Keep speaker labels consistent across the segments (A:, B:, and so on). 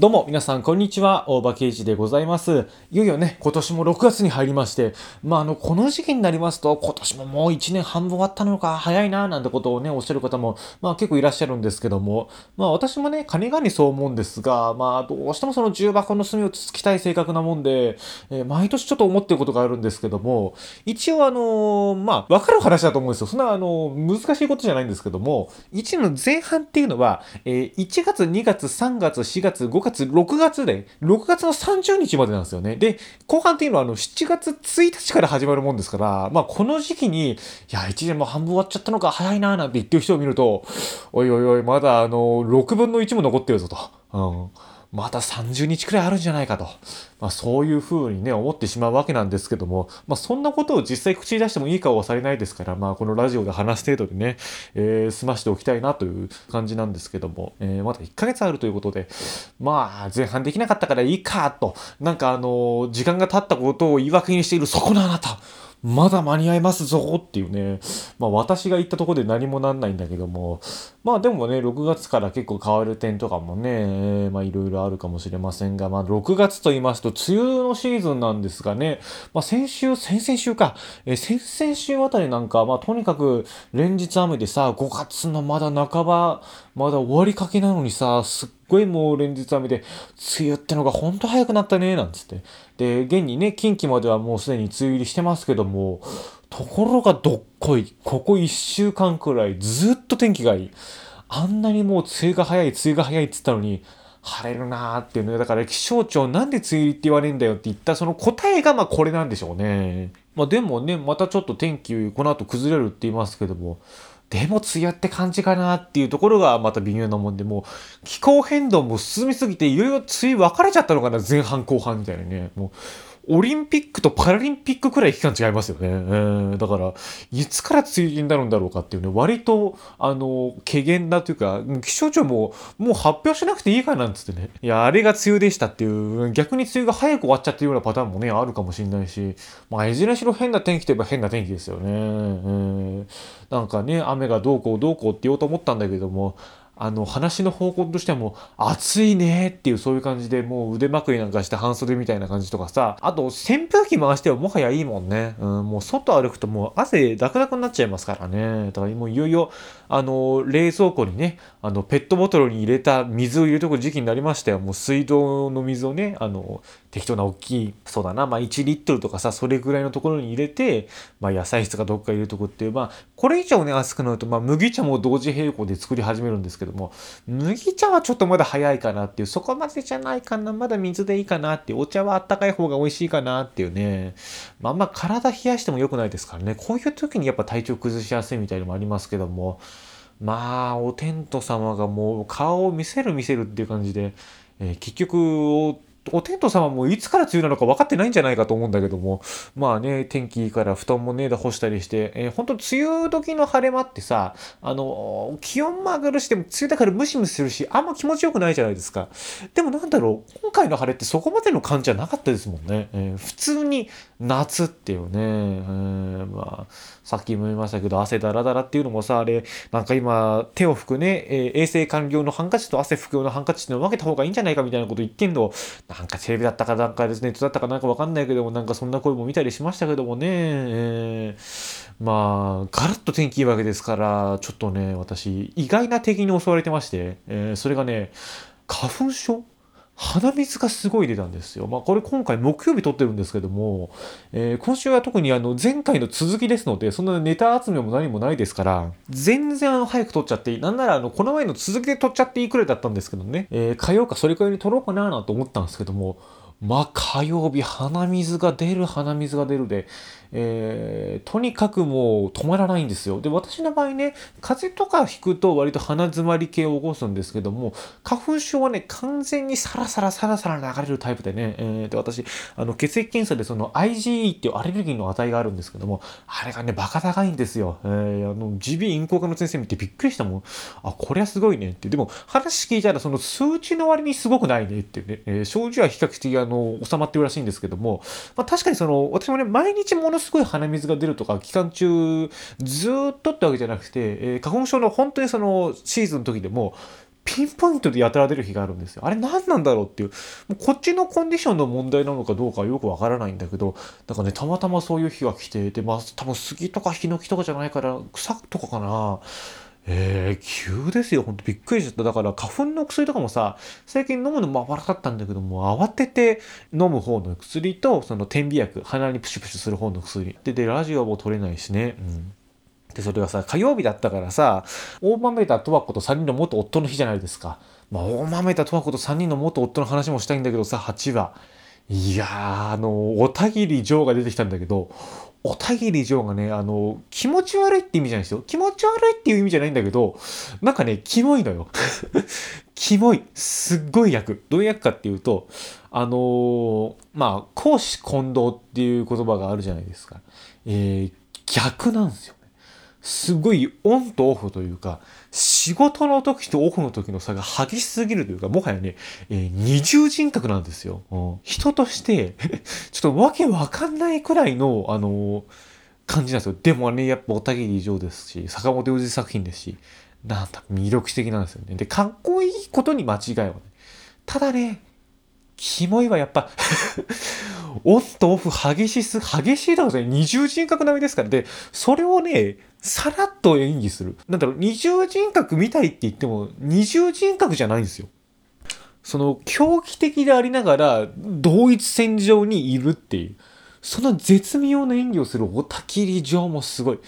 A: どうも皆さんこんにちは、大場圭司でございます。いよいよね、今年も6月に入りまして、まああの、この時期になりますと、今年ももう1年半分終わったのか、早いな、なんてことをね、おっしゃる方も、まあ結構いらっしゃるんですけども、まあ私もね、金がにそう思うんですが、まあどうしてもその重箱の隅をつつきたい性格なもんで、えー、毎年ちょっと思ってることがあるんですけども、一応あのー、まあ、わかる話だと思うんですよ。そんなあの、難しいことじゃないんですけども、1年の前半っていうのは、え、1月、2月、3月、4月、5月、6月で、6月の30日までなんですよね。で、後半っていうのはあの、7月1日から始まるもんですから、まあ、この時期に、いや、1年も半分終わっちゃったのか、早いなーなんて言ってる人を見ると、おいおいおい、まだあの、6分の1も残ってるぞと。うん。また30日くらいあるんじゃないかと。まあそういうふうにね、思ってしまうわけなんですけども、まあそんなことを実際口に出してもいい顔はされないですから、まあこのラジオで話す程度でね、えー、済ましておきたいなという感じなんですけども、えー、まだ1ヶ月あるということで、まあ前半できなかったからいいかと、なんかあの、時間が経ったことを言い訳にしているそこのあなた。まだ間に合いますぞっていうね、まあ私が言ったところで何もなんないんだけども、まあでもね、6月から結構変わる点とかもね、まあいろいろあるかもしれませんが、まあ6月と言いますと梅雨のシーズンなんですがね、まあ先週、先々週か、え先々週あたりなんか、まあとにかく連日雨でさ、5月のまだ半ば、まだ終わりかけなのにさ、すっごいもう連日雨で、梅雨ってのがほんと早くなったね、なんつって。で、現にね、近畿まではもうすでに梅雨入りしてますけども、ところがどっこい、ここ1週間くらいずっと天気がいい。あんなにもう梅雨が早い、梅雨が早いって言ったのに、晴れるなーっていうね。だから気象庁なんで梅雨入りって言われるんだよって言ったその答えがまあこれなんでしょうね。まあでもね、またちょっと天気この後崩れるって言いますけども、でも梅雨って感じかなっていうところがまた微妙なもんで、もう気候変動も進みすぎていよいよ梅雨分かれちゃったのかな、前半後半みたいなね。もうオリンピックとパラリンピックくらい期間違いますよね。えー、だから、いつから梅雨になるんだろうかっていうね、割と、あの、軽減だというか、気象庁も、もう発表しなくていいかなんつってね、いや、あれが梅雨でしたっていう、逆に梅雨が早く終わっちゃってるようなパターンもね、あるかもしれないし、まあ、いずれにしろ変な天気といえば変な天気ですよね。えー、なんかね、雨がどうこうどうこうって言おうと思ったんだけども、あの、話の方向としてはもう、暑いねっていうそういう感じで、もう腕まくりなんかして半袖みたいな感じとかさ、あと、扇風機回してはもはやいいもんね。うん、もう外歩くともう汗ダクダクになっちゃいますからね。だからもういよいよ、あの、冷蔵庫にね、あの、ペットボトルに入れた水を入れとく時期になりましたよ。もう水道の水をね、あの、適当な大きい、そうだな、まあ1リットルとかさ、それぐらいのところに入れて、まあ野菜室かどっか入れとくっていう、まあ、これ以上ね、熱くなると、まあ麦茶も同時並行で作り始めるんですけども、麦茶はちょっとまだ早いかなっていう、そこまでじゃないかな、まだ水でいいかなっていう、お茶はあったかい方が美味しいかなっていうね、まあま体冷やしても良くないですからね、こういう時にやっぱ体調崩しやすいみたいのもありますけども、まあ、お天道様がもう顔を見せる見せるっていう感じで、えー、結局、お天道様もいつから梅雨なのか分かってないんじゃないかと思うんだけども、まあね、天気いいから布団もね、で干したりして、えー、本当梅雨時の晴れ間ってさ、あの、気温も上がるしても、梅雨だからムシムシするし、あんま気持ちよくないじゃないですか。でもなんだろう、今回の晴れってそこまでの感じじゃなかったですもんね。えー、普通に夏っていうね、えー、まあ、さっきも言いましたけど、汗だらだらっていうのもさ、あれ、なんか今、手を拭くね、えー、衛生管理用のハンカチと汗拭く用のハンカチってのを分けた方がいいんじゃないかみたいなこと言ってんの、なんかテレビだったかなんかですね、ネットだったかなんかわかんないけども、なんかそんな声も見たりしましたけどもね、えー、まあ、ガラッと天気いいわけですから、ちょっとね、私、意外な敵に襲われてまして、えー、それがね、花粉症？鼻水がすごい出たんですよ。まあこれ今回木曜日撮ってるんですけども、えー、今週は特にあの前回の続きですので、そんなネタ集めも何もないですから、全然早く撮っちゃっていい。なんならあのこの前の続きで撮っちゃっていいくらいだったんですけどね、えー、火曜かそれくらいに撮ろうかななんて思ったんですけども、まあ火曜日鼻水が出る鼻水が出るで、えー、とにかくもう止まらないんですよ。で、私の場合ね、風邪とかひくと割と鼻詰まり系を起こすんですけども、花粉症はね、完全にサラサラサラサラ流れるタイプでね、えー、で、私、あの、血液検査でその IgE っていうアレルギーの値があるんですけども、あれがね、バカ高いんですよ。えー、あの、耳鼻咽喉科の先生見てびっくりしたもん。あ、これはすごいねって。でも、話聞いたらその数値の割にすごくないねってね、えー、症状は比較的あの、収まってるらしいんですけども、まあ確かにその、私もね、毎日ものすごい鼻水が出るとか、期間中ずっとってわけじゃなくて、えー、花粉症の本当にそのシーズンの時でも、ピンポイントでやたら出る日があるんですよ。あれ何なんだろうっていう。もうこっちのコンディションの問題なのかどうかよくわからないんだけど、なんかね、たまたまそういう日が来て、で、まあ多分杉とかヒノキとかじゃないから草とかかな。えー、急ですよ。ほんとびっくりしちゃった。だから花粉の薬とかもさ、最近飲むのまばらだったんだけども、慌てて飲む方の薬と、その点鼻薬、鼻にプシュプシュする方の薬。で、で、ラジオも取れないしね。うんで、それはさ、火曜日だったからさ、大豆田十和子と3人の元夫の日じゃないですか。まあ、大豆田十和子と3人の元夫の話もしたいんだけどさ、8話。いやー、あの、小田切城が出てきたんだけど、小田切城がね、あの、気持ち悪いって意味じゃないですよ。気持ち悪いっていう意味じゃないんだけど、なんかね、キモいのよ。キモい。すっごい役。どういう役かっていうと、あのー、まあ、公私混同っていう言葉があるじゃないですか。えー、逆なんですよ。すごいオンとオフというか、仕事の時とオフの時の差が激しすぎるというか、もはやね、えー、二重人格なんですよ。うん、人として ちょっとわけわかんないくらいの、あのー、感じなんですよ。でもね、やっぱ小田切城ですし、坂本龍二作品ですし、なんだ、魅力的なんですよね。で、かっこいいことに間違いはない。ただね、キモいはやっぱオンとオフ激しす、激しいだろうね。二重人格並みですから。で、それをね、さらっと演技する。なんだろう、二重人格みたいって言っても、二重人格じゃないんですよ。その、狂気的でありながら、同一線上にいるっていう。その絶妙な演技をするオタキリ・ジョーもすごい。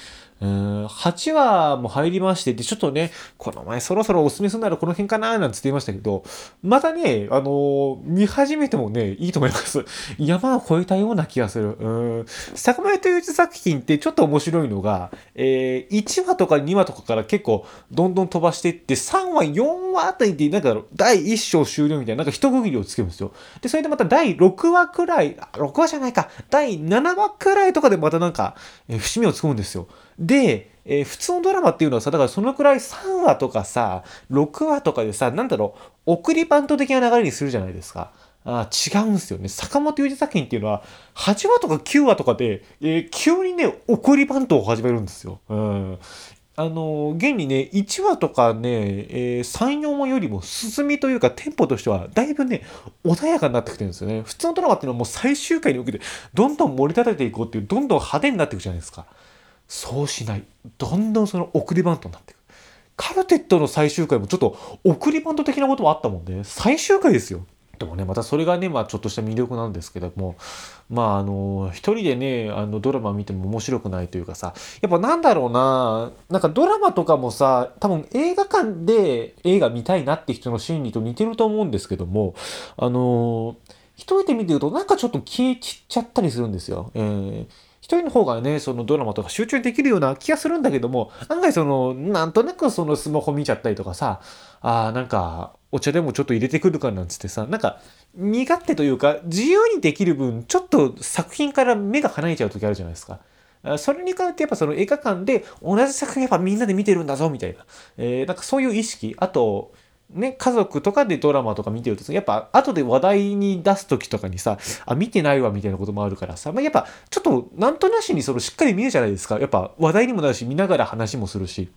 A: うん、8話も入りまして、で、ちょっとね、この前そろそろおすすめするならこの辺かななんて言いましたけど、またね、あのー、見始めてもね、いいと思います。山を越えたような気がする。うん。坂本龍一作品ってちょっと面白いのが、えー、1話とか2話とかから結構どんどん飛ばしていって、3話、4話あたりで、なんか第1章終了みたいな、なんか一区切りをつけるんですよ。で、それでまた第6話くらい、6話じゃないか、第7話くらいとかでまたなんか、えー、節目をつくんですよ。で、えー、普通のドラマっていうのはさ、だからそのくらい3話とかさ、6話とかでさ、なんだろう、送りバント的な流れにするじゃないですか。あ違うんですよね。坂本龍二作品っていうのは、8話とか9話とかで、えー、急にね、送りバントを始めるんですよ。うん。あの、現にね、1話とかね、えー、3、4話よりも進みというかテンポとしては、だいぶね、穏やかになってきてるんですよね。普通のドラマっていうのはもう最終回に向けて、どんどん盛り立てていこうっていう、どんどん派手になっていくじゃないですか。そうしない。どんどんその送りバントになっていく。カルテットの最終回もちょっと送りバント的なこともあったもんね。最終回ですよ。でもね、またそれがね、まあちょっとした魅力なんですけども、まああの、一人でね、あのドラマ見ても面白くないというかさ、やっぱなんだろうな、なんかドラマとかもさ、多分映画館で映画見たいなって人の心理と似てると思うんですけども、あの、一人で見てるとなんかちょっと消えちゃったりするんですよ。えー人の方がね、そのドラマとか集中できるような気がするんだけども、案外その、なんとなくそのスマホ見ちゃったりとかさ、ああ、なんか、お茶でもちょっと入れてくるかなんつってさ、なんか、身勝手というか、自由にできる分、ちょっと作品から目が離れちゃう時あるじゃないですか。それに関してやっぱその映画館で同じ作品やっぱみんなで見てるんだぞみたいな。えー、なんかそういう意識。あと、ね、家族とかでドラマとか見てるとやっぱ後で話題に出す時とかにさ、あ、見てないわみたいなこともあるからさ、まあ、やっぱちょっとなんとなしにそのしっかり見るじゃないですか。やっぱ話題にもなるし、見ながら話もするし。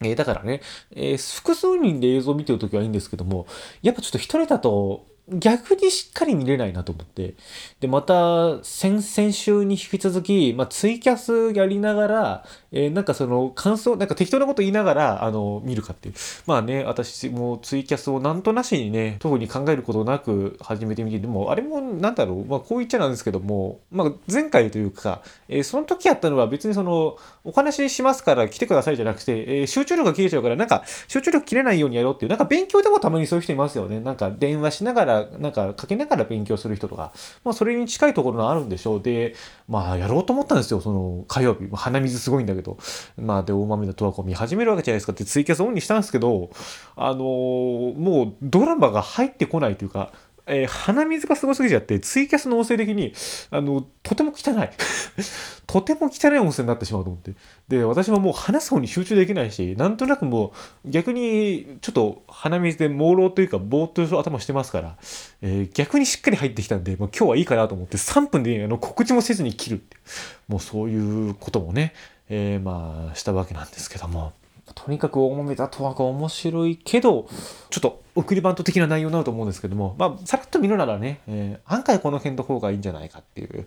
A: えー、だからね、えー、複数人で映像を見てるときはいいんですけども、やっぱちょっと一人だと逆にしっかり見れないなと思って。で、また、先々週に引き続き、まあ、ツイキャスやりながら、えー、なんかその、感想、なんか適当なこと言いながら、あの、見るかっていう。まあね、私もツイキャスをなんとなしにね、特に考えることなく始めてみて、でも、あれも、なんだろう、まあ、こう言っちゃなんですけども、まあ、前回というか、えー、その時やったのは別にその、お話ししますから来てくださいじゃなくて、えー、集中力が切れちゃうから、なんか、集中力切れないようにやろうっていう、なんか勉強でもたまにそういう人いますよね。なんか、電話しながら、なんかかけながら勉強する人とか、まあそれに近いところがあるんでしょう。で、まあやろうと思ったんですよ、その火曜日。鼻水すごいんだけど。まあで、大豆の十和子見始めるわけじゃないですかってツイキャスオンにしたんですけど、あのー、もうドラマが入ってこないというか、えー、鼻水がすごすぎちゃって、ツイキャスの音声的に、あの、とても汚い。とても汚い音声になってしまうと思って。で、私ももう話す方に集中できないし、なんとなくもう逆にちょっと鼻水で朦朧というか、ぼーっと頭してますから、えー、逆にしっかり入ってきたんで、もう今日はいいかなと思って3分であの告知もせずに切るって。もうそういうこともね、えー、まあ、したわけなんですけども。とにかく大豆だとなんか面白いけど、ちょっと送りバント的な内容になると思うんですけども、まあ、さらっと見るならね、えー、案外この辺の方がいいんじゃないかっていう、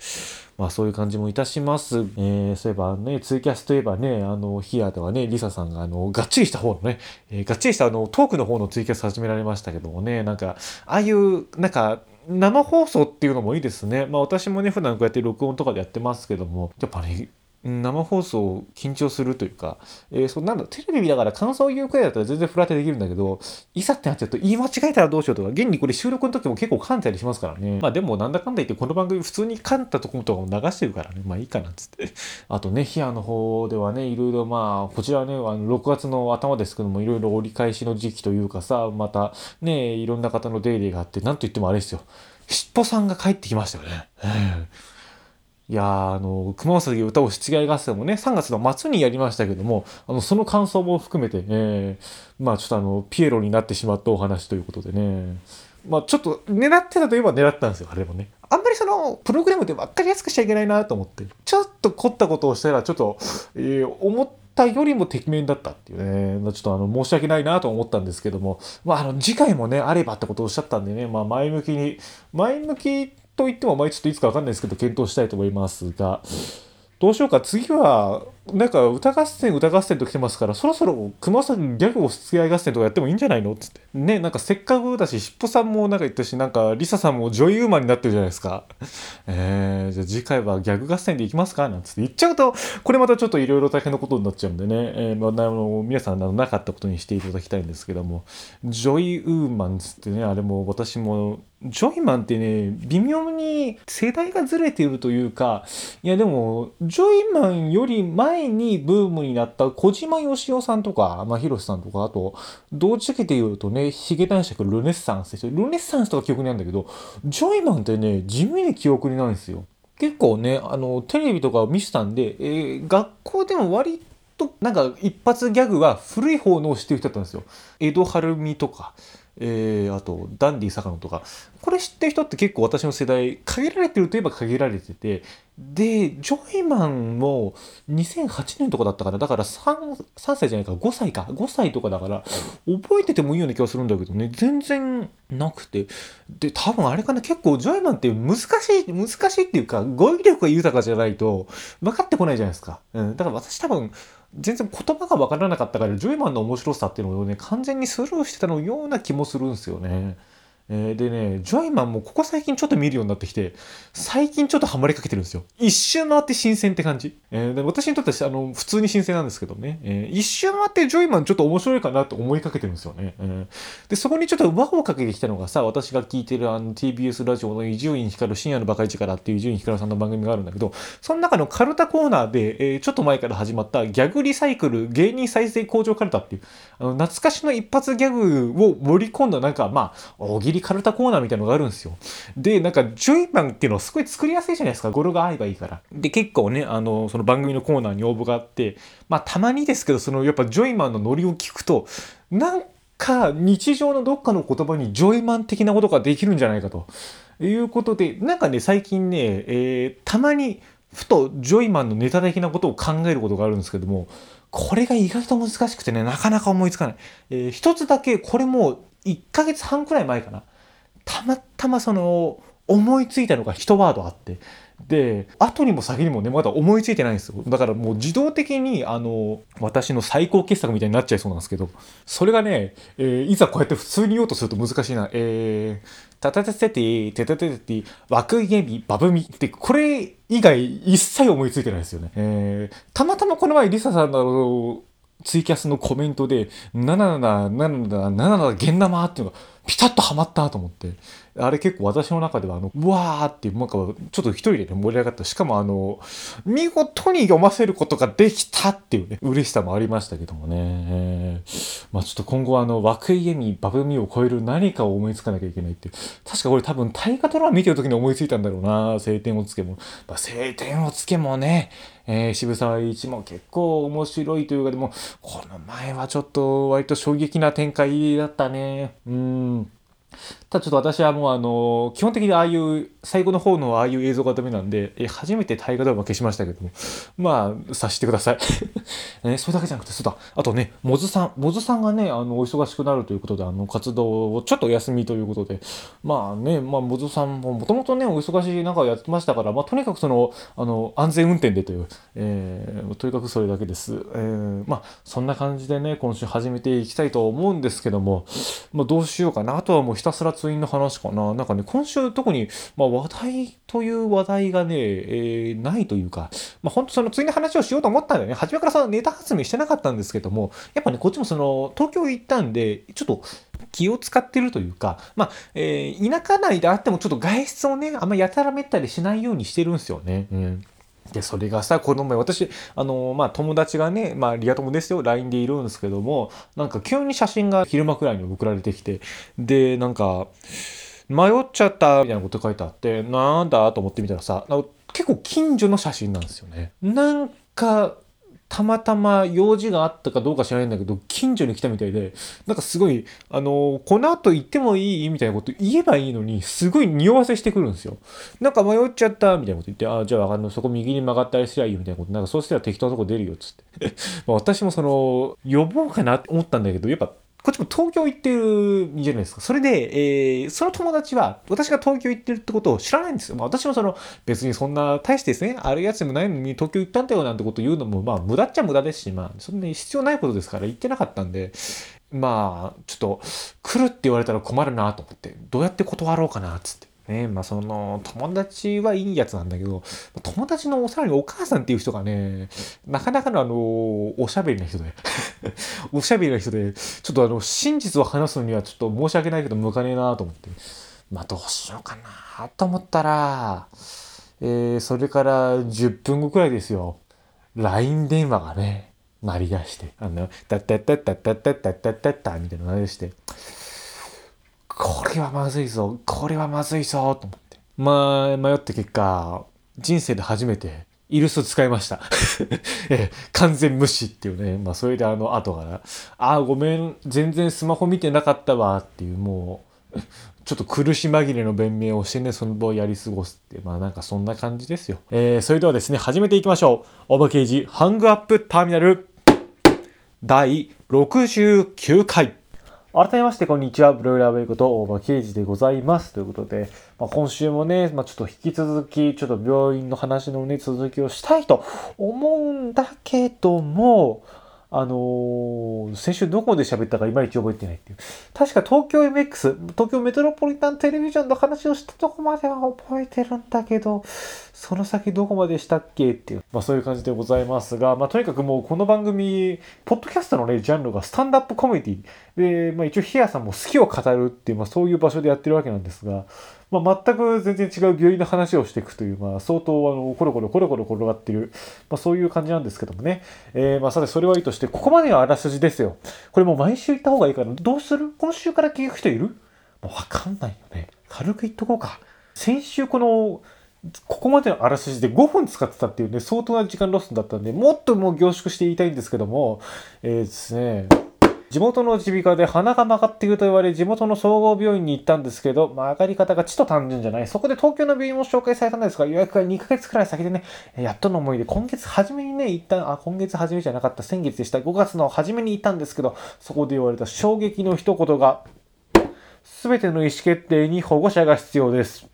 A: まあそういう感じもいたします。えー、そういえばね、ツイキャスといえばね、あの、ヒアではね、リサさんがあの、がっちりした方のね、えー、がっちりしたあの、トークの方のツイキャス始められましたけどもね、なんか、ああいう、なんか、生放送っていうのもいいですね。まあ私もね、普段こうやって録音とかでやってますけども、やっぱね、生放送緊張するというか、えー、そなんだテレビ見ながら感想を言うくらいだったら全然フラテできるんだけど、いざってなっちゃうと言い間違えたらどうしようとか、現にこれ収録の時も結構噛んだりしますからね。まあでもなんだかんだ言ってこの番組普通に噛んだところとかも流してるからね、まあいいかなっつって。あとね、ヒアの方ではね、いろいろまあ、こちらね、あの6月の頭ですけども、いろいろ折り返しの時期というかさ、またね、いろんな方の出入りがあって、なんと言ってもあれですよ。しっぽさんが帰ってきましたよね。いやあの、熊本で歌を七外合戦もね、3月の末にやりましたけども、あの、その感想も含めて、えー、まあちょっとあの、ピエロになってしまったお話ということでね、まあちょっと狙ってたといえば狙ったんですよ、あれもね。あんまりその、プログラムで分かりやすくしちゃいけないなと思って、ちょっと凝ったことをしたら、ちょっと、えー、思ったよりも敵面だったっていうね、ちょっとあの、申し訳ないなと思ったんですけども、まああの、次回もね、あればってことをおっしゃったんでね、まあ前向きに、前向きと言っても、まあちょっといつかわかんないですけど、検討したいと思いますが、どうしようか、次は、なんか歌合戦歌合戦と来てますからそろそろ熊さんギャグを付き合い合戦とかやってもいいんじゃないのっつって。ねなんかせっかくだししっぽさんもなんか言ったしなんかリサさんも女優マンになってるじゃないですか。えー、じゃあ次回はギャグ合戦でいきますかなんつって。言っちゃうとこれまたちょっといろいろ大変なことになっちゃうんでね、えーまあ、あの皆さんのなかったことにしていただきたいんですけども。ジョイウーマンつってねあれも私もジョイマンってね微妙に世代がずれているというかいやでもジョイマンより前前にブームになった小島よしおさんとか、まあ、ひろしさんとか、あと、同時期で言うとね、ヒゲ男爵ルネッサンスですよ。ルネッサンスとか記憶にあるんだけど、ジョイマンってね、地味に記憶にないんですよ。結構ね、あの、テレビとかを見せたんで、えー、学校でも割と、なんか一発ギャグは古い方のを知ってる人だったんですよ。江戸晴美とか、えー、あとダンディ坂野とか。これ知ってる人って結構私の世代限られてるといえば限られてて。でジョイマンも2008年とかだったからだから 3, 3歳じゃないか。5歳か。5歳とかだから覚えててもいいような気がするんだけどね。全然なくて。で多分あれかな。結構ジョイマンって難しい難しいっていうか語彙力が豊かじゃないと分かってこないじゃないですか、うん、だから私多分全然言葉が分からなかったからジョイマンの面白さっていうのをね完全にスルーしてたのような気もするんですよね。えー、でね、ジョイマンもここ最近ちょっと見るようになってきて、最近ちょっとハマりかけてるんですよ。一周回って新鮮って感じ。えー、で私にとってはあの普通に新鮮なんですけどね、えー、一周回ってジョイマンちょっと面白いかなと思いかけてるんですよね。えー、で、そこにちょっと輪をかけてきたのがさ、私が聞いてるあの TBS ラジオの伊集院光深夜のバカ市からっていう伊集院光さんの番組があるんだけど、その中のカルタコーナーで、えー、ちょっと前から始まったギャグリサイクル芸人再生向上カルタっていう、あの懐かしの一発ギャグを盛り込んだなんか、まあ、大喜利カルタコーナーみたいなのがあるんですよ。で、なんか、ジョイマンっていうのはすごい作りやすいじゃないですか。語呂が合えばいいから。で、結構ね、あの、その番組のコーナーに応募があって、まあ、たまにですけど、その、やっぱジョイマンのノリを聞くと、なんか、日常のどっかの言葉にジョイマン的なことができるんじゃないかということで、なんかね、最近ね、えー、たまに、ふとジョイマンのネタ的なことを考えることがあるんですけども、これが意外と難しくてね、なかなか思いつかない。えー、一つだけ、これも1ヶ月半くらい前かな。たまたまその思いついたのが一ワードあって。で後にも先にもねまだ思いついてないんですよ。だからもう自動的にあの私の最高傑作みたいになっちゃいそうなんですけど。それがね、えー、いざこうやって普通に言おうとすると難しいな。えー、タタタテテテタテテテ枠ゲミバブミ。ってこれ以外一切思いついてないですよね。えー、たまたまこの前リサさんのツイキャスのコメントで、777777現玉っていうのがピタッとはまったと思って、あれ結構私の中では、あの、うわーってなんか、ちょっと一人でね、盛り上がった。しかもあの、見事に読ませることができたっていうね、嬉しさもありましたけどもね。まあちょっと今後あの、涌井絵にバブミを超える何かを思いつかなきゃいけないっていう。確かこれ多分大河ドラマ見てる時に思いついたんだろうな、晴天をつけも。まあ、晴天をつけもね、えー、渋沢栄一も結構面白いというか、でも、この前はちょっと割と衝撃な展開だったね。うん。ただちょっと私はもうあの、基本的にああいう、最後の方のああいう映像がダメなんで、え初めて大河ドラマ消しましたけども、まあ、察してください。えそれだけじゃなくて、そうだ、あとね、モズさん、モズさんがね、あの、お忙しくなるということで、あの、活動をちょっとお休みということで、まあね、まあ、モズさんももともとね、お忙しい中やってましたから、まあ、とにかくその、あの、安全運転でという、えー、とにかくそれだけです。えー、まあ、そんな感じでね、今週始めていきたいと思うんですけども、まあ、どうしようかな。あとはもうひたすらツインの話かな。なんかね、今週特に、まあ、話題という話題がね、えー、ないというか、まあ、本当そのツインの話をしようと思ったんだよね。初めからそのネタ発明してなかったんですけども、やっぱね、こっちもその、東京行ったんで、ちょっと、気を使ってるというか、まあ、えー、田舎内であってもちょっと外出をね、あんまやたらめったりしないようにしてるんですよね。うんで、それがさ、この前、私、あの、まあ、友達がね、まあ、リア友ですよ、LINE でいるんですけども、なんか急に写真が昼間くらいに送られてきて、で、なんか、迷っちゃったみたいなこと書いてあって、なんだと思ってみたらさ、結構近所の写真なんですよね。なんか、たまたま用事があったかどうか知らないんだけど、近所に来たみたいで、なんかすごい、あの、この後行ってもいいみたいなこと言えばいいのに、すごい匂わせしてくるんですよ。なんか迷っちゃったみたいなこと言って、ああ、じゃあ、あの、そこ右に曲がったりすりゃいいみたいなこと、なんかそうしたら適当なとこ出るよ、つって。ま私もその、呼ぼうかなって思ったんだけど、やっぱこっちも東京行ってるんじゃないですか。それで、えー、その友達は、私が東京行ってるってことを知らないんですよ。まあ、私もその、別にそんな、大してですね、あるやつでもないのに東京行ったんだよなんてこと言うのも、まあ、無駄っちゃ無駄ですし、まあ、そんなに必要ないことですから行ってなかったんで、まあ、ちょっと、来るって言われたら困るなと思って、どうやって断ろうかな、つって。ねまあその友達はいいやつなんだけど友達のさらにお母さんっていう人がねなかなかのあのおしゃべりな人で おしゃべりな人でちょっとあの真実を話すのにはちょっと申し訳ないけど向かねえなと思ってまあどうしようかなと思ったら、えー、それから10分後くらいですよ LINE 電話がね鳴り出してあの「タッタッタッタッタッタッタッタッタッタ」みたいな鳴りして。これはまずいぞ、これはまずいぞ、と思って。まあ、迷った結果、人生で初めて、イルス使いました 完全無視っていうね。まあ、それであの後から、ああ、ごめん、全然スマホ見てなかったわっていう、もう、ちょっと苦し紛れの弁明をしてね、その場をやり過ごすって、まあなんかそんな感じですよ。えー、それではですね、始めていきましょう。オーバーケージハングアップターミナル第69回。改めまして、こんにちは。ブロイラーウェイこと大場刑事でございます。ということで、まあ、今週もね、まあ、ちょっと引き続き、ちょっと病院の話のね、続きをしたいと思うんだけども、あのー、先週どこで喋ったかいまいち覚えてないっていう。確か東京 MX、東京メトロポリタンテレビジョンの話をしたとこまでは覚えてるんだけど、その先どこまでしたっけっていう、まあそういう感じでございますが、まあとにかくもうこの番組、ポッドキャストのね、ジャンルがスタンダップコメディで、まあ一応ヒアさんも好きを語るっていう、まあそういう場所でやってるわけなんですが、まあ、全く全然違う病院の話をしていくという、まあ、相当あのコロコロコロコロ転がっている、まあ、そういう感じなんですけどもね。えー、まあ、さて、それはいいとして、ここまではあらすじですよ。これもう毎週行った方がいいから、どうする？今週から聞く人いる？わかんないよね。軽く言っとこうか。先週この、ここまでのあらすじで5分使ってたっていうね、相当な時間ロスだったんで、もっともう凝縮して言いたいんですけども、えー、ですね、地元の耳鼻科で鼻が曲がっていると言われ、地元の総合病院に行ったんですけど、曲がり方がちと単純じゃない。そこで東京の病院を紹介されたんですが、予約が2ヶ月くらい先でね、やっとの思いで、今月初めにね、行った、あ、今月初めじゃなかった、先月でした。5月の初めに行ったんですけど、そこで言われた衝撃の一言が、すべての意思決定に保護者が必要です。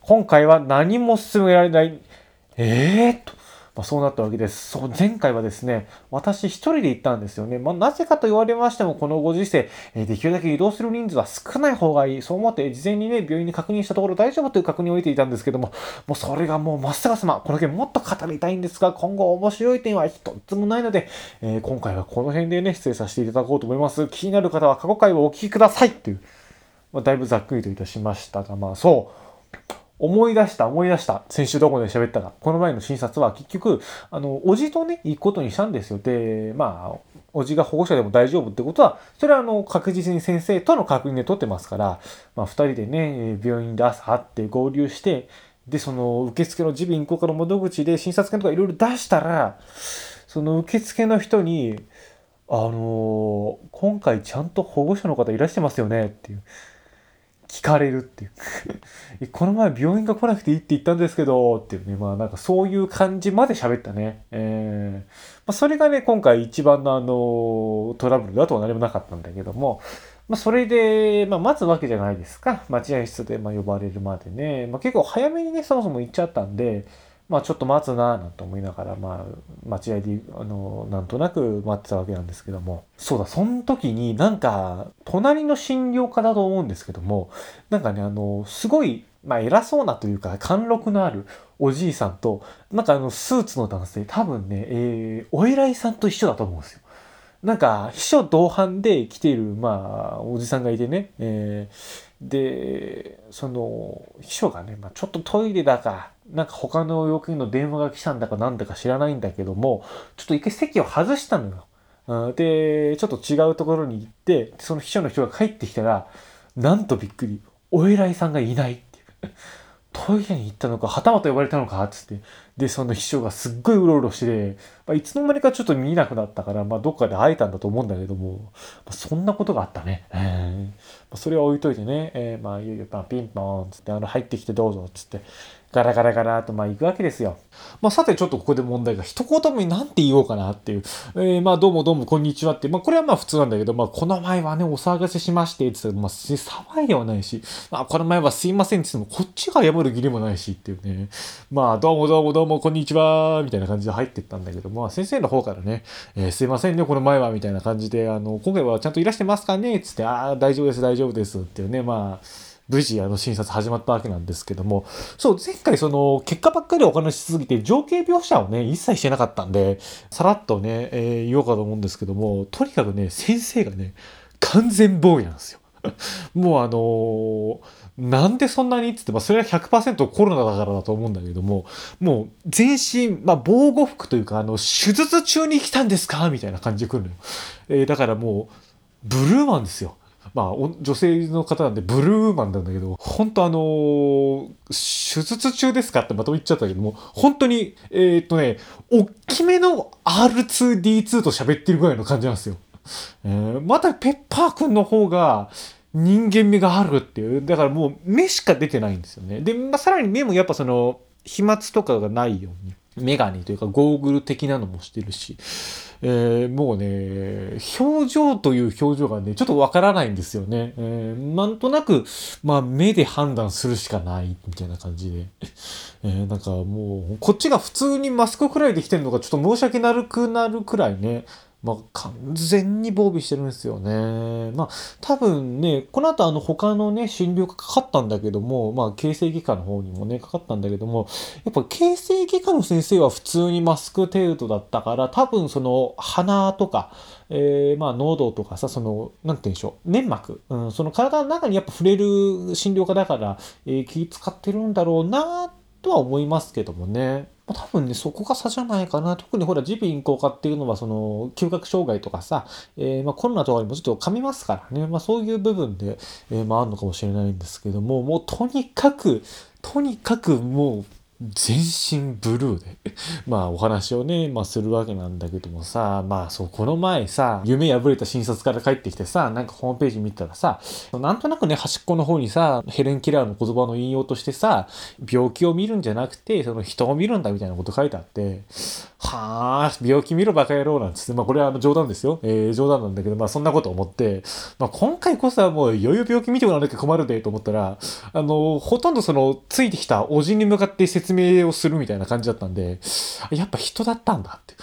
A: 今回は何も進められない。えー、と。まあ、そうなったわけです。そう前回はですね、私一人で行ったんですよね。まあ、なぜかと言われましても、このご時世、えー、できるだけ移動する人数は少ない方がいい。そう思って、事前にね、病院に確認したところ大丈夫という確認を得ていたんですけども、もうそれがもう真っ逆さま。この件もっと語りたいんですが、今後面白い点は一つもないので、えー、今回はこの辺でね、失礼させていただこうと思います。気になる方は過去回をお聞きくださいっていう、まあ、だいぶざっくりといたしましたが、まあそう。思い出した、思い出した。先週どこで喋ったか。この前の診察は結局、あの、おじとね、行くことにしたんですよ。で、まあ、おじが保護者でも大丈夫ってことは、それはあの、確実に先生との確認で取ってますから、まあ、二人でね、病院で朝会って合流して、で、その、受付の耳鼻咽喉科の窓口で診察券とかいろいろ出したら、その受付の人に、あの、今回ちゃんと保護者の方いらしてますよねっていう。聞かれるっていう この前病院が来なくていいって言ったんですけど、っていうね、まあなんかそういう感じまで喋ったね。えー、まあ、それがね、今回一番のあの、トラブルだとは何もなかったんだけども、まあ、それで、まあ、待つわけじゃないですか。待合室で、ま呼ばれるまでね。まあ、結構早めにね、そもそも行っちゃったんで、まあ、ちょっと待つなぁなんて思いながら、まあ、待合で、あの、なんとなく待ってたわけなんですけども。そうだ、その時になんか、隣の診療科だと思うんですけども、なんかね、あの、すごい、まあ、偉そうなというか、貫禄のあるおじいさんと、なんかあの、スーツの男性、多分ね、えー、お偉いさんと一緒だと思うんですよ。なんか、秘書同伴で来ている、まあ、おじさんがいてね、えー、で、その、秘書がね、まあ、ちょっとトイレだか、なんか他の要件の電話が来たんだかなんだか知らないんだけども、ちょっと一回席を外したのよ。で、ちょっと違うところに行って、その秘書の人が帰ってきたら、なんとびっくり、お偉いさんがいないっていう。トイレに行ったのか、はたまた呼ばれたのか、つって。で、その秘書がすっごいうろうろして、まあ、いつの間にかちょっと見えなくなったから、まあ、どっかで会えたんだと思うんだけども、まあ、そんなことがあったね。えーま、それは置いといてね、えー、まあ、いよいよ、まあ、ピンポーン、つって、あの、入ってきてどうぞ、つって、ガラガラガラとまあ行くわけですよ。まあさてちょっとここで問題が一言目に何て言おうかなっていう。えー、まあどうもどうもこんにちはって。まあこれはまあ普通なんだけど、まあこの前はねお騒がせしましてって言ってまあ騒いではないし、まあこの前はすいませんって言ってもこっちが謝る義理もないしっていうね。まあどうもどうもどうもこんにちはみたいな感じで入ってったんだけど、まあ先生の方からね、えー、すいませんねこの前はみたいな感じで、あの今回はちゃんといらしてますかねっつって、ああ大丈夫です大丈夫ですっていうね、まあ無事あの診察始まったわけなんですけども、そう、前回その結果ばっかりお話しすぎて情景描写をね、一切してなかったんで、さらっとね、えー、言おうかと思うんですけども、とにかくね、先生がね、完全防衛なんですよ。もうあのー、なんでそんなにっつって、まあ、それは100%コロナだからだと思うんだけども、もう全身、まあ、防護服というか、あの、手術中に来たんですか？みたいな感じで来るのよ。えー、だからもう、ブルーマンですよ。まあ、女性の方なんでブルーマンなんだけど、本当あのー、手術中ですかってまた言っちゃったけども、本当に、えー、っとね、大きめの R2D2 と喋ってるぐらいの感じなんですよ。えー、またペッパーくんの方が、人間味があるっていう。だからもう目しか出てないんですよね。で、まあ、さらに目もやっぱその、飛沫とかがないように。メガネというかゴーグル的なのもしてるし、えー、もうね、表情という表情がね、ちょっとわからないんですよね。えー、なんとなく、まあ目で判断するしかないみたいな感じで。えー、なんかもう、こっちが普通にマスクくらいできてるのがちょっと申し訳なくなるくらいね、まあ、完全に防備してるんですよね。まあ、多分ね、この後あの他のね、診療がかかったんだけども、まあ、形成外科の方にもね、かかったんだけども、やっぱ形成外科の先生は普通にマスク程度だったから、多分その鼻とか、えー、まあ、喉とかさ、その、なんて言うんでしょう、粘膜、うん、その体の中にやっぱ触れる診療科だから、えー、気使ってるんだろうなっ、とは思いますけどもね。多分ね、そこが差じゃないかな。特にほら、耳鼻咽喉科っていうのは、その、嗅覚障害とかさ、えー、まあ、コロナとかにもちょっと噛みますからね。まあ、そういう部分で、えー、まあ、あるのかもしれないんですけども、もうとにかく、とにかくもう、全身ブルーで。まあお話をね、まあするわけなんだけどもさ、まあそう、この前さ、夢破れた診察から帰ってきてさ、なんかホームページ見たらさ、なんとなくね、端っこの方にさ、ヘレン・キラーの言葉の引用としてさ、病気を見るんじゃなくて、その人を見るんだみたいなこと書いてあって、はあ、病気見ろバカ野郎なんつって、まあこれはあの冗談ですよ。えー、冗談なんだけど、まあそんなこと思って、まあ今回こそはもう余裕病気見てもらわなきゃ困るでと思ったら、あの、ほとんどその、ついてきたおじに向かって説明をするみたいな感じだったんで、やっぱ人だったんだって。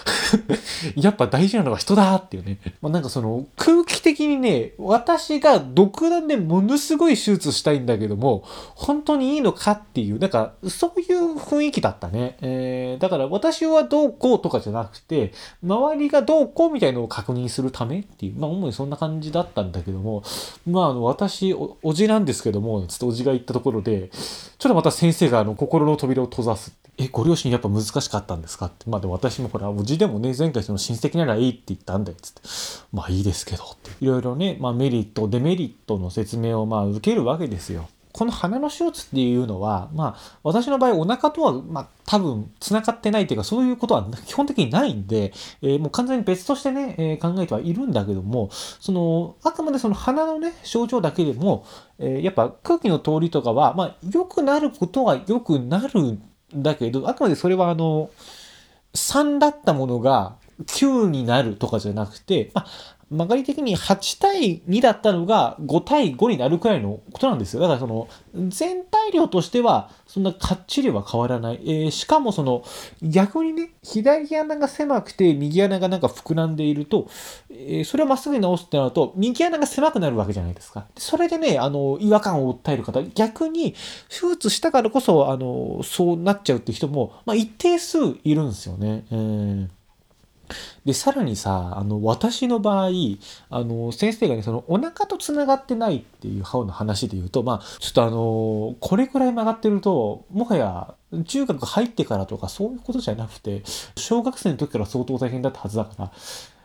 A: やっぱ大事なのは人だっていうね。まあ、なんかその空気的にね、私が独断でものすごい手術したいんだけども、本当にいいのかっていう、なんかそういう雰囲気だったね。えー、だから私はどうこうとかじゃなくて、周りがどうこうみたいのを確認するためっていう、まあ主にそんな感じだったんだけども、まああの私お、おじなんですけども、つっておじが言ったところで、ちょっとまた先生があの心の扉を閉ざす。え、ご両親やっぱ難しかったんですかって。まあでも私もほら、おじでもね、前回その親戚ならいいって言ったんだよ、つって。まあいいですけど、って。いろいろね、まあメリット、デメリットの説明をまあ受けるわけですよ。この鼻の手術っていうのは、まあ、私の場合お腹とは、まあ、多分繋がってないっていうか、そういうことは基本的にないんで、えー、もう完全に別としてね、えー、考えてはいるんだけども、その、あくまでその鼻のね、症状だけでも、えー、やっぱ空気の通りとかは、まあ、良くなることは良くなるんだけど、あくまでそれはあの、3だったものが9になるとかじゃなくて、まあ、曲がり的に8対2だったのが5対5になるくらいのことなんですよ。だからその全体量としてはそんなかっちりは変わらない。えー、しかもその逆にね、左穴が狭くて右穴がなんか膨らんでいると、えー、それをまっすぐに直すってなると右穴が狭くなるわけじゃないですか。それでね、あの、違和感を訴える方、逆に手術したからこそ、あの、そうなっちゃうって人も、まあ、一定数いるんですよね。えーで、さらにさ、あの、私の場合、あの、先生がね、その、お腹と繋がってないっていう歯の話で言うと、まあ、ちょっとあの、これくらい曲がってると、もはや、中学入ってからとかそういうことじゃなくて、小学生の時から相当大変だったはずだから、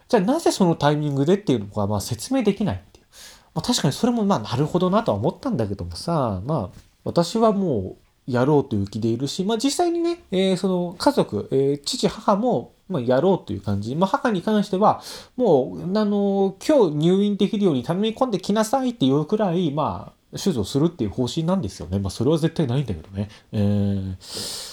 A: じゃあなぜそのタイミングでっていうのが、まあ、説明できないっていう。まあ、確かにそれも、まあ、なるほどなとは思ったんだけどもさ、まあ、私はもう、やろうという気でいるし、まあ、実際にね、えー、その家族、えー、父、母も、まあ、やろうという感じ。まあ、母に関しては、もう、あの、今日入院できるように頼み込んできなさいっていうくらい、まあ、手術をするっていう方針なんですよね。まあ、それは絶対ないんだけどね。えー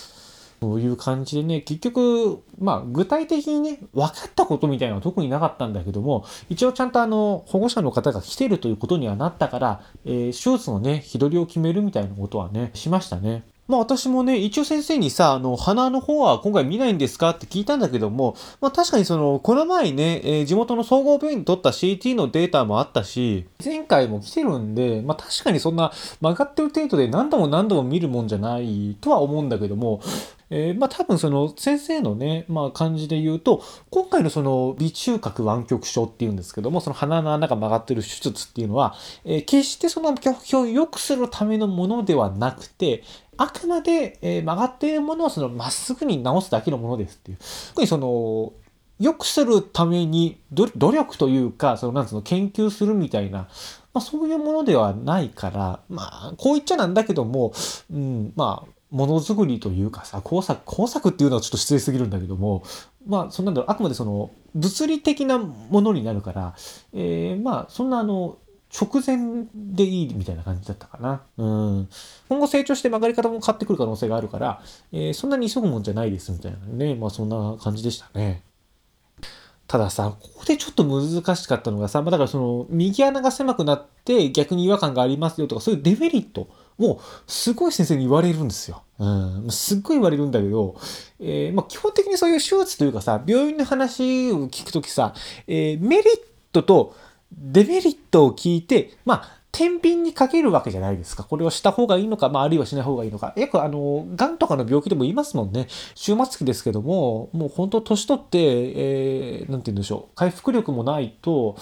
A: そういう感じでね、結局、まあ、具体的にね、分かったことみたいなのは特になかったんだけども、一応ちゃんとあの、保護者の方が来てるということにはなったから、えー、手術のね、日取りを決めるみたいなことはね、しましたね。まあ私もね、一応先生にさ、あの、鼻の方は今回見ないんですかって聞いたんだけども、まあ確かにその、この前ね、えー、地元の総合病院に取った CT のデータもあったし、前回も来てるんで、まあ確かにそんな曲がってる程度で何度も何度も見るもんじゃないとは思うんだけども、えー、まあ多分その先生のね、まあ感じで言うと、今回のその微中核湾曲症っていうんですけども、その鼻の穴が曲がってる手術っていうのは、えー、決してその拒否を良くするためのものではなくて、あくまで、えー、曲がっているものをそのまっすぐに直すだけのものですっていう。特にその、良くするために努力というか、その、なんつうの、研究するみたいな、まあそういうものではないから、まあ、こう言っちゃなんだけども、うん、まあ、ものづくりというかさ、工作、工作っていうのはちょっと失礼すぎるんだけども、まあ、そんなんだろう、あくまでその、物理的なものになるから、えー、まあ、そんなあの、直前でいいみたいな感じだったかな。うん。今後成長して曲がり方も変わってくる可能性があるから、えー、そんなに急ぐもんじゃないですみたいなね。まあそんな感じでしたね。たださ、ここでちょっと難しかったのがさ、まあ、だからその、右穴が狭くなって逆に違和感がありますよとか、そういうデメリットをすごい先生に言われるんですよ。うん。すっごい言われるんだけど、えー、まあ基本的にそういう手術というかさ、病院の話を聞くときさ、えー、メリットとデメリットを聞いて、まあ、天秤にかけるわけじゃないですか。これをした方がいいのか、まあ、あるいはしない方がいいのか。よくあの、癌とかの病気でも言いますもんね。終末期ですけども、もう本当年取って、えー、なんて言うんでしょう。回復力もないと、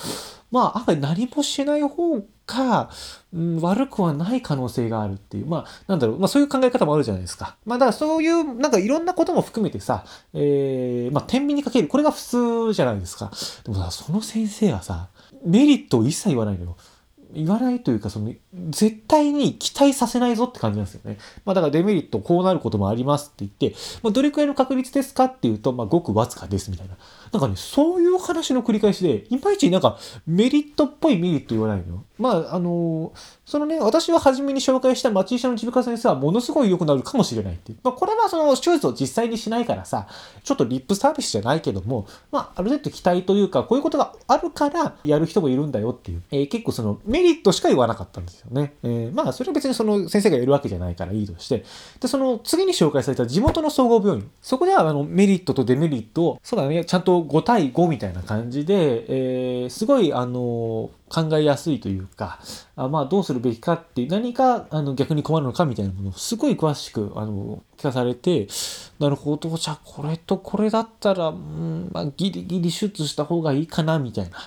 A: まあ、案外何もしない方が、うん、悪くはない可能性があるっていう、まあ、なんだろう、まあそういう考え方もあるじゃないですか。まあだからそういう、なんかいろんなことも含めてさ、えー、まあ天秤にかける。これが普通じゃないですか。でもさ、その先生はさ、メリットを一切言わないのよ。言わないというか、その、絶対に期待させないぞって感じなんですよね。まあだからデメリットこうなることもありますって言って、まあどれくらいの確率ですかっていうと、まあごくわずかですみたいな。なんかね、そういう話の繰り返しで、いまいちなんかメリットっぽいメリット言わないのよ。まあ、あのそのね、私は初めに紹介した町医者の耳鼻科先生はものすごい良くなるかもしれないっていう。まあ、これはその手術を実際にしないからさ、ちょっとリップサービスじゃないけども、まあ、ある程度期待というか、こういうことがあるからやる人もいるんだよっていう、えー、結構そのメリットしか言わなかったんですよね。えー、まあ、それは別にその先生がやるわけじゃないからいいとして、で、その次に紹介された地元の総合病院、そこではあのメリットとデメリットを、そうだね、ちゃんと5対5みたいな感じで、えー、すごいあの考えやすいというか、あまあどうするべきかって何かあの逆に困るのかみたいなものをすごい詳しくあの聞かされて、なるほど、じゃあこれとこれだったら、うんまあ、ギリギリ手術した方がいいかなみたいな、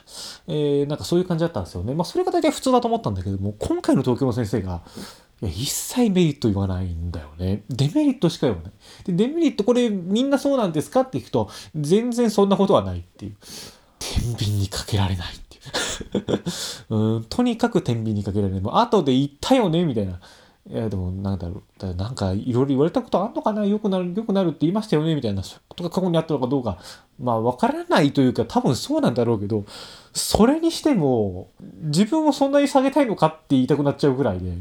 A: えー、なんかそういう感じだったんですよね。まあそれが大体普通だと思ったんだけども、今回の東京の先生が、いや、一切メリット言わないんだよね。デメリットしか言わない。で、デメリットこれみんなそうなんですかって聞くと、全然そんなことはないっていう。天秤にかけられないっていう うん。とにかく天秤にかけられない。もう後で言ったよねみたいな。いやでもなんだろうなんかいろいろ言われたことあんのかな良くなる良くなるって言いましたよねみたいなことが過去にあったのかどうか。まあわからないというか多分そうなんだろうけどそれにしても自分をそんなに下げたいのかって言いたくなっちゃうぐらいで。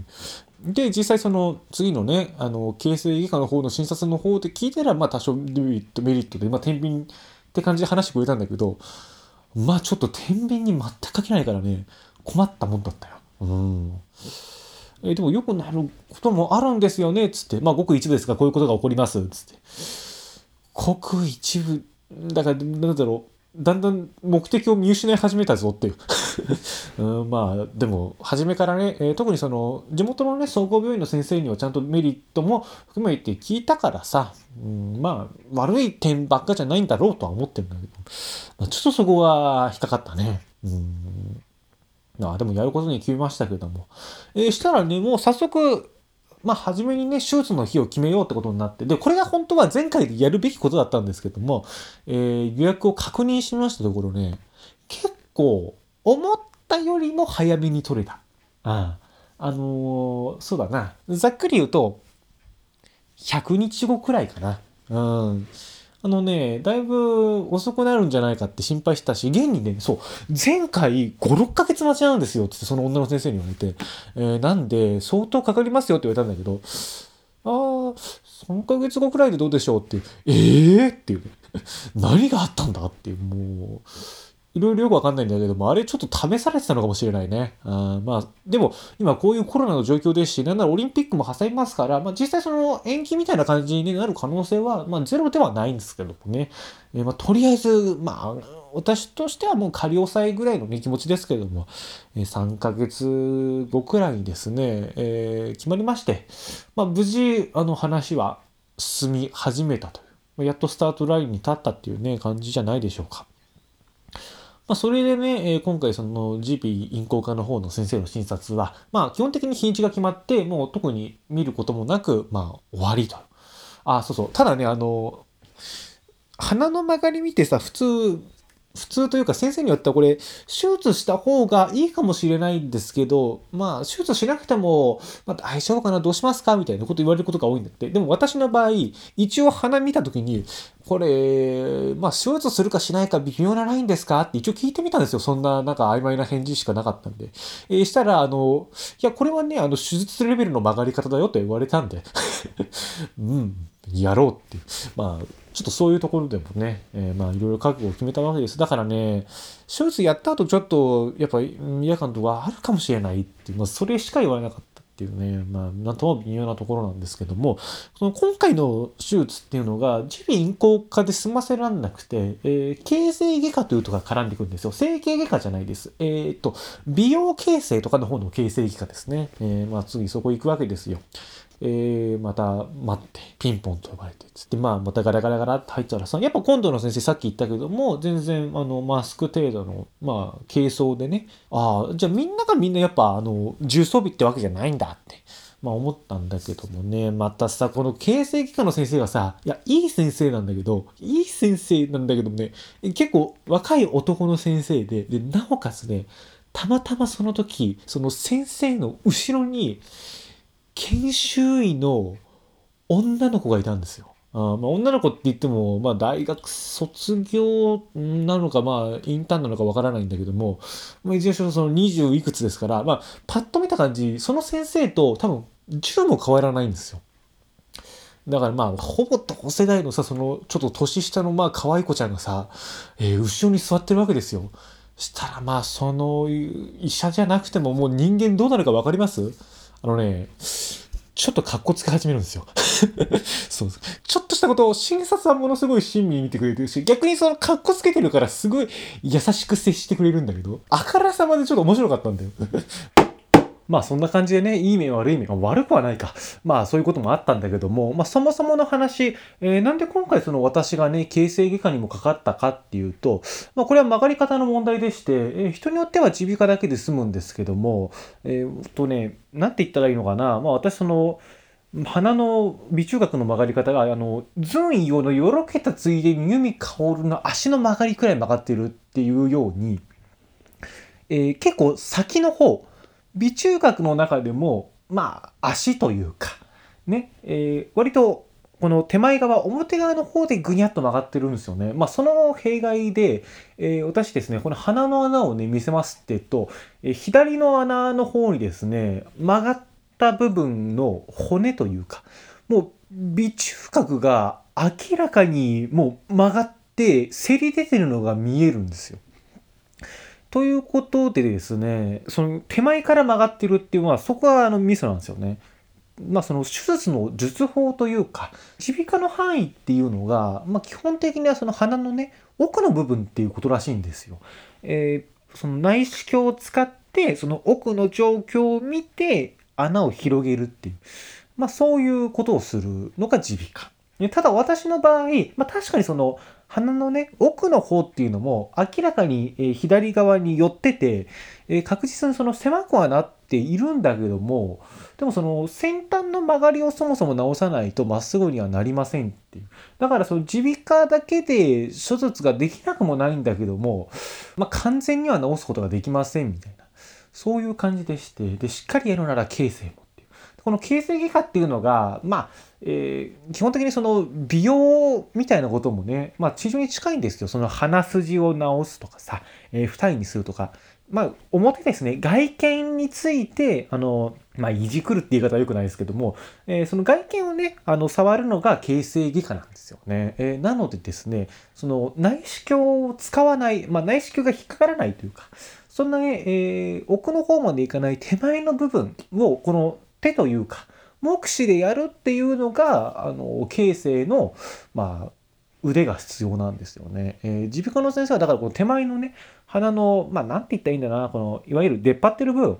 A: で実際その次のねあの形成外科の方の診察の方で聞いたらまあ多少デメリットメリットでまあ天秤って感じで話してくれたんだけどまあちょっと天秤に全くかけないからね困ったもんだったよ。うん。えでも良くなることもあるんですよね、つって。まあ、ごく一部ですが、こういうことが起こります、つって。ごく一部、だから、なんだろう、だんだん目的を見失い始めたぞっていう うん。まあ、でも、初めからね、えー、特にその、地元のね、総合病院の先生にはちゃんとメリットも含めて聞いたからさ、うん、まあ、悪い点ばっかじゃないんだろうとは思ってるんだけど、まあ、ちょっとそこは引っかかったね。うんあでもやることに決めましたけども。えー、したらね、もう早速、まあ、初めにね、手術の日を決めようってことになって、で、これが本当は前回やるべきことだったんですけども、えー、予約を確認しましたところね、結構、思ったよりも早めに取れた。ああ、あのー、そうだな。ざっくり言うと、100日後くらいかな。うん。あのね、だいぶ遅くなるんじゃないかって心配したし、現にね、そう、前回5、6ヶ月待ちなんですよってその女の先生に言われて、えー、なんで、相当かかりますよって言われたんだけど、あー、3ヶ月後くらいでどうでしょうってえ、えーっていう、ね。何があったんだっていう、もう、いろいろよくわかんないんだけども、あれちょっと試されてたのかもしれないね。あまあ、でも、今こういうコロナの状況ですし、なんならオリンピックも挟みますから、まあ実際その延期みたいな感じになる可能性は、まあゼロではないんですけどもね。えー、まあとりあえず、まあ、私としてはもう仮押さえぐらいの、ね、気持ちですけども、えー、3ヶ月後くらいにですね、えー、決まりまして、まあ無事、あの話は進み始めたというま、やっとスタートラインに立ったっていうね、感じじゃないでしょうか。まあ、それでね、え、今回その GP 銀行科の方の先生の診察は、まあ、基本的に日にちが決まって、もう特に見ることもなく、まあ、終わりと。あ、そうそう。ただね、あの、鼻の曲がり見てさ、普通、普通というか先生によってはこれ手術した方がいいかもしれないんですけどまあ手術しなくても、まあ、大丈夫かなどうしますか？みたいなこと言われることが多いんだって。でも私の場合一応鼻見た時にこれまあ手術するかしないか微妙なラインですか？って一応聞いてみたんですよ。そんななんか曖昧な返事しかなかったんで、えー、したらあのいやこれはねあの手術レベルの曲がり方だよと言われたんで。うん。やろうっていうまあちょっとそういうところでもね、えー、まあいろいろ覚悟を決めたわけです。だからね、手術やった後ちょっとやっぱ嫌感とはあるかもしれないっていう、まあ、それしか言われなかったっていうね、まあなんとも微妙なところなんですけども、その今回の手術っていうのが耳鼻咽喉科で済ませらんなくて、えー、形成外科というとが絡んでくるんですよ。整形外科じゃないです。えー、っと、美容形成とかの方の形成外科ですね。えー、まあ次そこ行くわけですよ。えー、また待って、ピンポンと呼ばれて、つって、まあ、またガラガラガラって入ったらさ、やっぱ今度の先生さっき言ったけども、全然、あの、マスク程度の、まあ、軽装でね、ああ、じゃあみんながみんなやっぱ、あの、重装備ってわけじゃないんだって。まあ思ったんだけどもね、またさ、この形成機科の先生がさ、いや、いい先生なんだけど、いい先生なんだけどもね、結構若い男の先生で、で、なおかつね、たまたまその時、その先生の後ろに、研修医の女の子がいたんですよ。あまあ、女の子って言っても、まあ、大学卒業なのか、まあ、インターンなのかわからないんだけども、まあ、いずれにしろその20いくつですから、まあ、パッと見た感じ、その先生と多分、10も変わらないんですよ。だからまあ、ほぼ同世代のさ、その、ちょっと年下のまあ、可愛い子ちゃんがさ、えー、後ろに座ってるわけですよ。したらまあ、その、医者じゃなくてももう人間どうなるかわかります？あのね、ちょっとかっこつけ始めるんですよ。そうちょっとしたことを診察はものすごい親身に見てくれてるし、逆にそのかっこつけてるからすごい優しく接してくれるんだけど、あからさまでちょっと面白かったんだよ。まあそんな感じでね、いい面悪い面、悪くはないか。まあそういうこともあったんだけども、まあそもそもの話、えー、なんで今回その私がね、形成外科にもかかったかっていうと、まあこれは曲がり方の問題でして、えー、人によっては耳鼻科だけで済むんですけども、えー、とね、なんて言ったらいいのかな。まあ私その、鼻の微中学の曲がり方が、あの、ズンイオのよろけたついでにユミカオルの足の曲がりくらい曲がってるっていうように、えー、結構先の方、微中学の中でもまあ足というかね、えー、割とこの手前側、表側の方でぐにゃっと曲がってるんですよね。まあ、その弊害で、えー、私ですね、この鼻の穴をね、見せますってと、えー、左の穴の方にですね、曲がった部分の骨というか、もう、微中隔が明らかにもう曲がって、せり出てるのが見えるんですよ。ということでですね、その手前から曲がってるっていうのは、そこはあのミソなんですよね。まあ、その手術の術法というか耳鼻科の範囲っていうのが、まあ、基本的にはその鼻のね奥の部分っていうことらしいんですよ。えー、その内視鏡を使ってその奥の状況を見て穴を広げるっていう、まあ、そういうことをするのが耳鼻科。ただ私の場合、まあ、確かにその鼻のね奥の方っていうのも明らかにえ左側に寄っててえ確実にその狭くはなっているんだけどもでもその先端の曲がりをそもそも直さないとまっすぐにはなりませんっていう。だからその耳鼻科だけで手術ができなくもないんだけども、まあ、完全には直すことができませんみたいな。そういう感じでして、で、しっかりやるなら形成もっていう。この形成外科っていうのが、まあ、えー、基本的にその美容みたいなこともね、まあ、治療に近いんですよ。その鼻筋を直すとかさ、えー、二重にするとか。まあ、表ですね、外見について、あの、まあ、いじくるって言い方は良くないですけども、えー、その外見をね、あの、触るのが形成外科なんですよね。えー、なのでですね、その内視鏡を使わない、まあ、内視鏡が引っかからないというか、そんなね、えー、奥の方までいかない手前の部分を、この手というか、目視でやるっていうのが、あの、形成の、まあ、腕が必要なんですよね。耳鼻科の先生はだからこの手前のね、鼻の、まあ、なんて言ったらいいんだな、この、いわゆる出っ張ってる部分、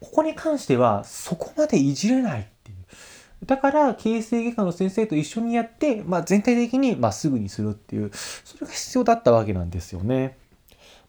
A: ここに関してはそこまでいじれないっていう。だから、形成外科の先生と一緒にやって、まあ、全体的にまっすぐにするっていう、それが必要だったわけなんですよね。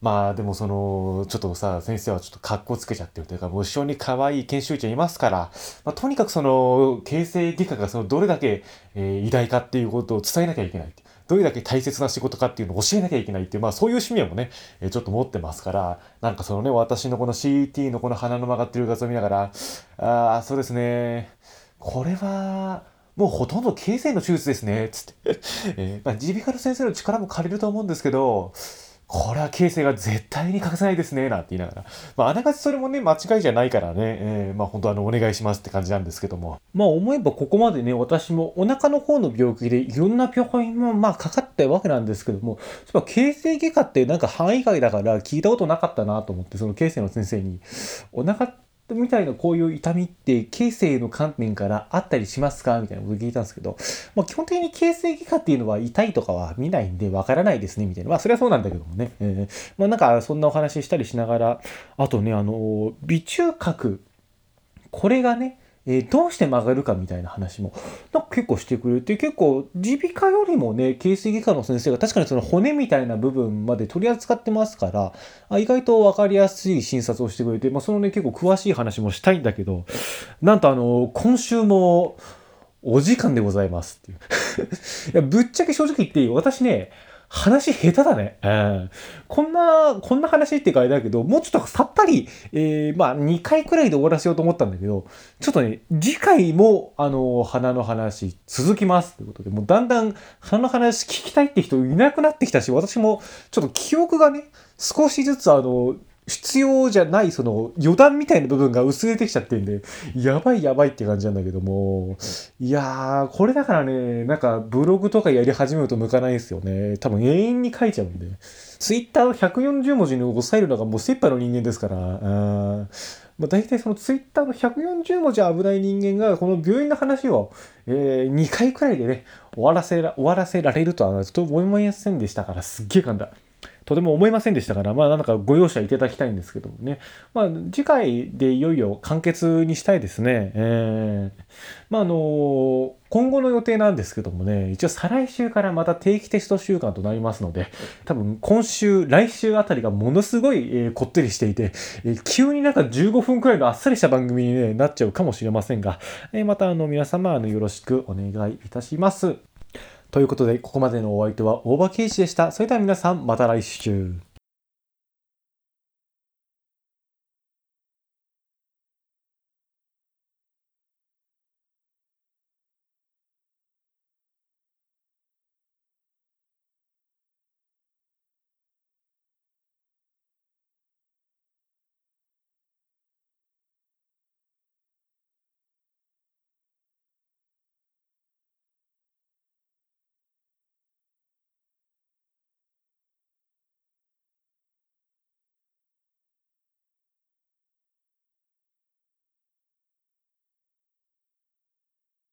A: まあでもそのちょっとさ先生はちょっと格好つけちゃってるというかもう後ろに可愛い研修医ちゃんいますから、まあ、とにかくその形成外科がそのどれだけ、えー、偉大かっていうことを伝えなきゃいけないどれだけ大切な仕事かっていうのを教えなきゃいけないっていう、まあそういう使命もね、えー、ちょっと持ってますから、なんかそのね、私のこの CT のこの鼻の曲がってる画像見ながら、ああ、そうですね、これは、もうほとんど形成の手術ですね、つって。えー、まあ、耳鼻科の先生の力も借りると思うんですけど、これは形成が絶対に欠かせないですね、なんて言いながら。まあ、あながちそれもね、間違いじゃないからね、えー、まあ、本当あの、お願いしますって感じなんですけども。まあ、思えばここまでね、私もお腹の方の病気でいろんな病院も、まあ、かかったわけなんですけども、形成外科ってなんか範囲外だから聞いたことなかったなと思って、その形成の先生に、お腹みたいなこういう痛みって形成の観点からあったりしますか？みたいなこと聞いたんですけど、まあ、基本的に形成外科っていうのは痛いとかは見ないんでわからないですねみたいな。まあそれはそうなんだけどもね。えー、まあなんかそんなお話したりしながら、あとね、あの、微中核、これがね、えー、どうして曲がるかみたいな話もなんか結構してくれて結構耳鼻科よりもね形成外科の先生が確かにその骨みたいな部分まで取り扱ってますからあ意外と分かりやすい診察をしてくれて、まあ、そのね結構詳しい話もしたいんだけどなんとあの今週もお時間でございますっていう。いやぶっちゃけ正直言っていい私ね話下手だね。うん。こんな、こんな話っていうかあれだけど、もうちょっとさっぱり、えー、まあ2回くらいで終わらせようと思ったんだけど、ちょっとね、次回も、あの、花の話続きますということで、もうだんだん花の話聞きたいって人いなくなってきたし、私もちょっと記憶がね、少しずつあの、必要じゃないその余談みたいな部分が薄れてきちゃってんで、やばいやばいって感じなんだけども、いやー、これだからね、なんかブログとかやり始めると向かないですよね。多分永遠に書いちゃうんで。ツイッターを140文字に抑えるのがもう切羽の人間ですから、あまあ、大体そのツイッターの140文字危ない人間がこの病院の話を、えー、2回くらいでね、終わらせら終わらせられるとはちょっと思いませんでしたから、すっげえ噛んだ。とても思いませんでしたから、まあなんかご容赦いただきたいんですけどもね。まあ次回でいよいよ完結にしたいですね。えー、まああの今後の予定なんですけどもね、一応再来週からまた定期テスト週間となりますので、多分今週、来週あたりがものすごい、えー、こってりしていて、えー、急になんか15分くらいのあっさりした番組に、ね、なっちゃうかもしれませんが、えー、またあの皆様あのよろしくお願いいたします。ということで、ここまでのお相手は大場圭司でした。それでは皆さん、また来週。